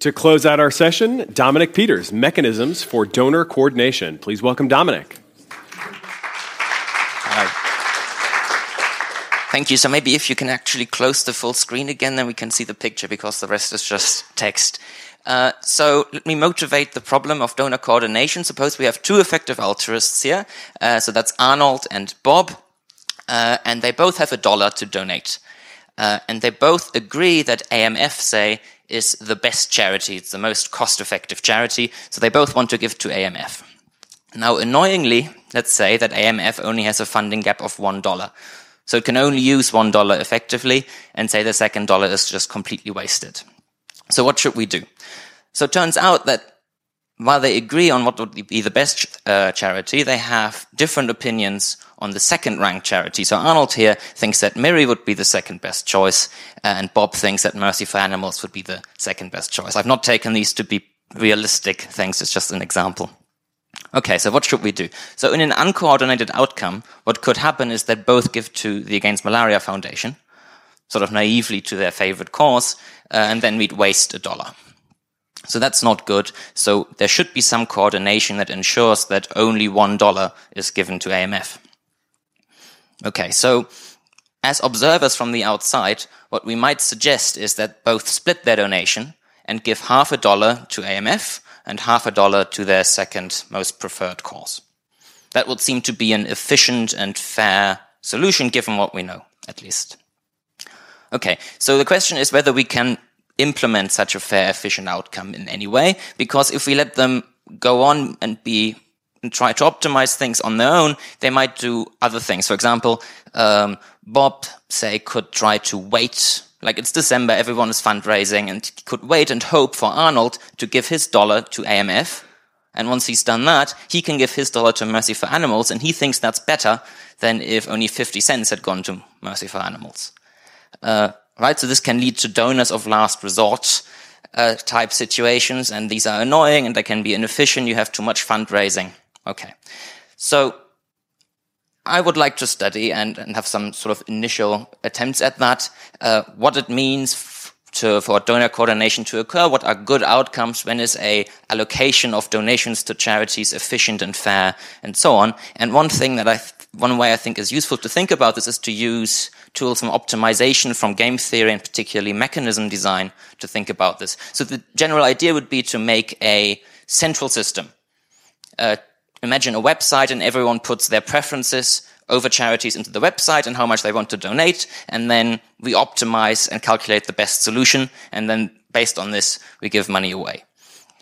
To close out our session, Dominic Peters, Mechanisms for Donor Coordination. Please welcome Dominic. Thank you. So maybe if you can actually close the full screen again, then we can see the picture because the rest is just text. Uh, so let me motivate the problem of donor coordination. Suppose we have two effective altruists here. Uh, so that's Arnold and Bob. Uh, and they both have a dollar to donate. Uh, and they both agree that AMF, say, is the best charity. It's the most cost effective charity. So they both want to give to AMF. Now, annoyingly, let's say that AMF only has a funding gap of $1. So it can only use $1 effectively and say the second dollar is just completely wasted. So what should we do? So it turns out that while they agree on what would be the best uh, charity, they have different opinions on the second ranked charity. So Arnold here thinks that Miri would be the second best choice, uh, and Bob thinks that Mercy for Animals would be the second best choice. I've not taken these to be realistic things, it's just an example. Okay, so what should we do? So in an uncoordinated outcome, what could happen is that both give to the Against Malaria Foundation, sort of naively to their favorite cause, uh, and then we'd waste a dollar. So that's not good. So there should be some coordination that ensures that only one dollar is given to AMF. Okay, so as observers from the outside, what we might suggest is that both split their donation and give half a dollar to AMF and half a dollar to their second most preferred cause. That would seem to be an efficient and fair solution given what we know, at least. Okay, so the question is whether we can implement such a fair, efficient outcome in any way, because if we let them go on and be and try to optimize things on their own, they might do other things. For example, um, Bob, say, could try to wait. Like it's December, everyone is fundraising and he could wait and hope for Arnold to give his dollar to AMF. And once he's done that, he can give his dollar to Mercy for Animals, and he thinks that's better than if only 50 cents had gone to Mercy for Animals. Uh, right? So this can lead to donors of last resort uh, type situations, and these are annoying and they can be inefficient. You have too much fundraising. Okay. So I would like to study and, and have some sort of initial attempts at that, uh, what it means to, for donor coordination to occur, what are good outcomes, when is a allocation of donations to charities efficient and fair, and so on. And one thing that I, one way I think is useful to think about this is to use tools from optimization from game theory and particularly mechanism design to think about this. So the general idea would be to make a central system. Uh, imagine a website and everyone puts their preferences over charities into the website and how much they want to donate. And then we optimize and calculate the best solution. And then based on this, we give money away.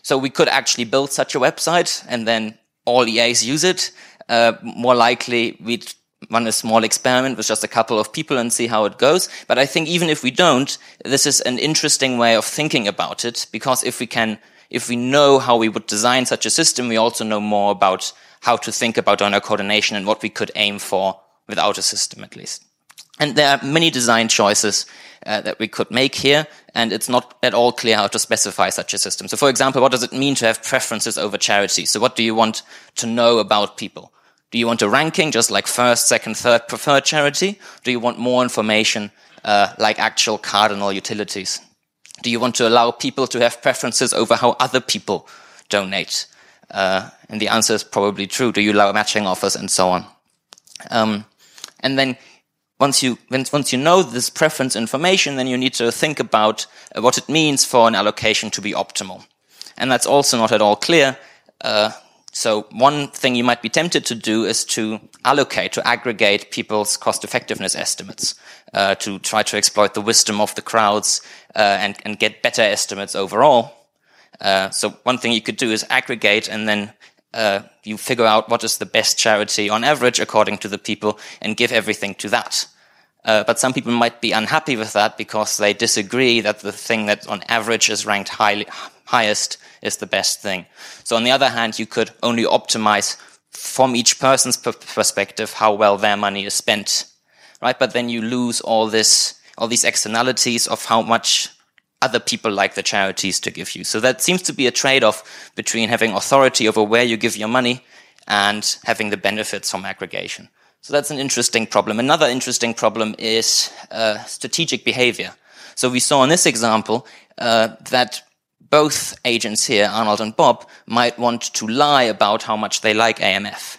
So we could actually build such a website and then all EAs use it. Uh, more likely, we'd run a small experiment with just a couple of people and see how it goes. But I think even if we don't, this is an interesting way of thinking about it because if we can, if we know how we would design such a system, we also know more about how to think about donor coordination and what we could aim for without a system at least. And there are many design choices uh, that we could make here, and it's not at all clear how to specify such a system. So, for example, what does it mean to have preferences over charity? So, what do you want to know about people? Do you want a ranking, just like first, second, third preferred charity? Do you want more information, uh, like actual cardinal utilities? Do you want to allow people to have preferences over how other people donate? Uh, and the answer is probably true. Do you allow matching offers and so on? Um, and then once you once you know this preference information, then you need to think about uh, what it means for an allocation to be optimal. And that's also not at all clear. Uh, so one thing you might be tempted to do is to allocate, to aggregate people's cost effectiveness estimates, uh, to try to exploit the wisdom of the crowds uh, and, and get better estimates overall. Uh, so one thing you could do is aggregate and then uh, you figure out what is the best charity on average according to the people and give everything to that. Uh, but some people might be unhappy with that because they disagree that the thing that on average is ranked highly, highest is the best thing. So on the other hand, you could only optimize from each person's perspective how well their money is spent, right? But then you lose all this, all these externalities of how much other people like the charities to give you. So that seems to be a trade-off between having authority over where you give your money and having the benefits from aggregation. So that's an interesting problem. Another interesting problem is uh, strategic behavior. So we saw in this example uh, that both agents here, Arnold and Bob, might want to lie about how much they like AMF.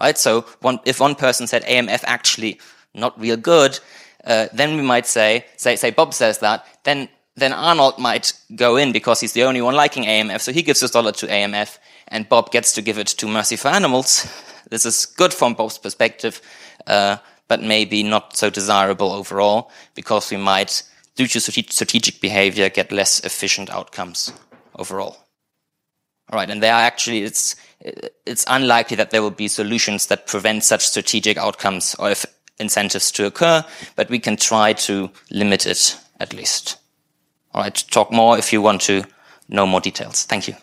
Right? So one, if one person said AMF actually not real good, uh, then we might say, say, say Bob says that, then, then Arnold might go in because he's the only one liking AMF, so he gives his dollar to AMF, and Bob gets to give it to Mercy for Animals. This is good from Bob's perspective, uh, but maybe not so desirable overall, because we might, due to strategic behavior, get less efficient outcomes overall. All right, and there are actually, it's, it's unlikely that there will be solutions that prevent such strategic outcomes or if incentives to occur, but we can try to limit it at least. All right, talk more if you want to know more details. Thank you.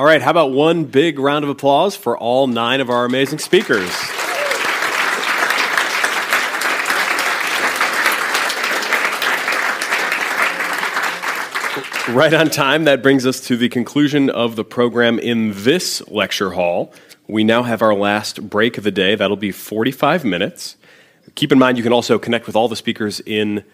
All right, how about one big round of applause for all nine of our amazing speakers? Right on time. That brings us to the conclusion of the program in this lecture hall. We now have our last break of the day. That'll be 45 minutes. Keep in mind, you can also connect with all the speakers in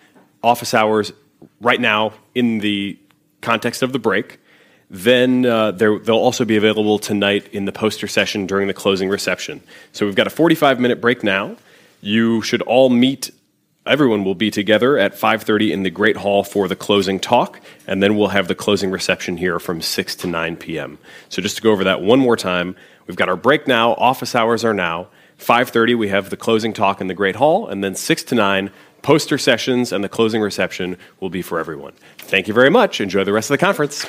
office hours right now in the context of the break. Then uh, they'll also be available tonight in the poster session during the closing reception. So we've got a 45 minute break now. You should all meet everyone will be together at 5.30 in the great hall for the closing talk and then we'll have the closing reception here from 6 to 9 p.m so just to go over that one more time we've got our break now office hours are now. 5.30 we have the closing talk in the great hall and then 6 to 9 poster sessions and the closing reception will be for everyone. Thank you very much. Enjoy the rest of the conference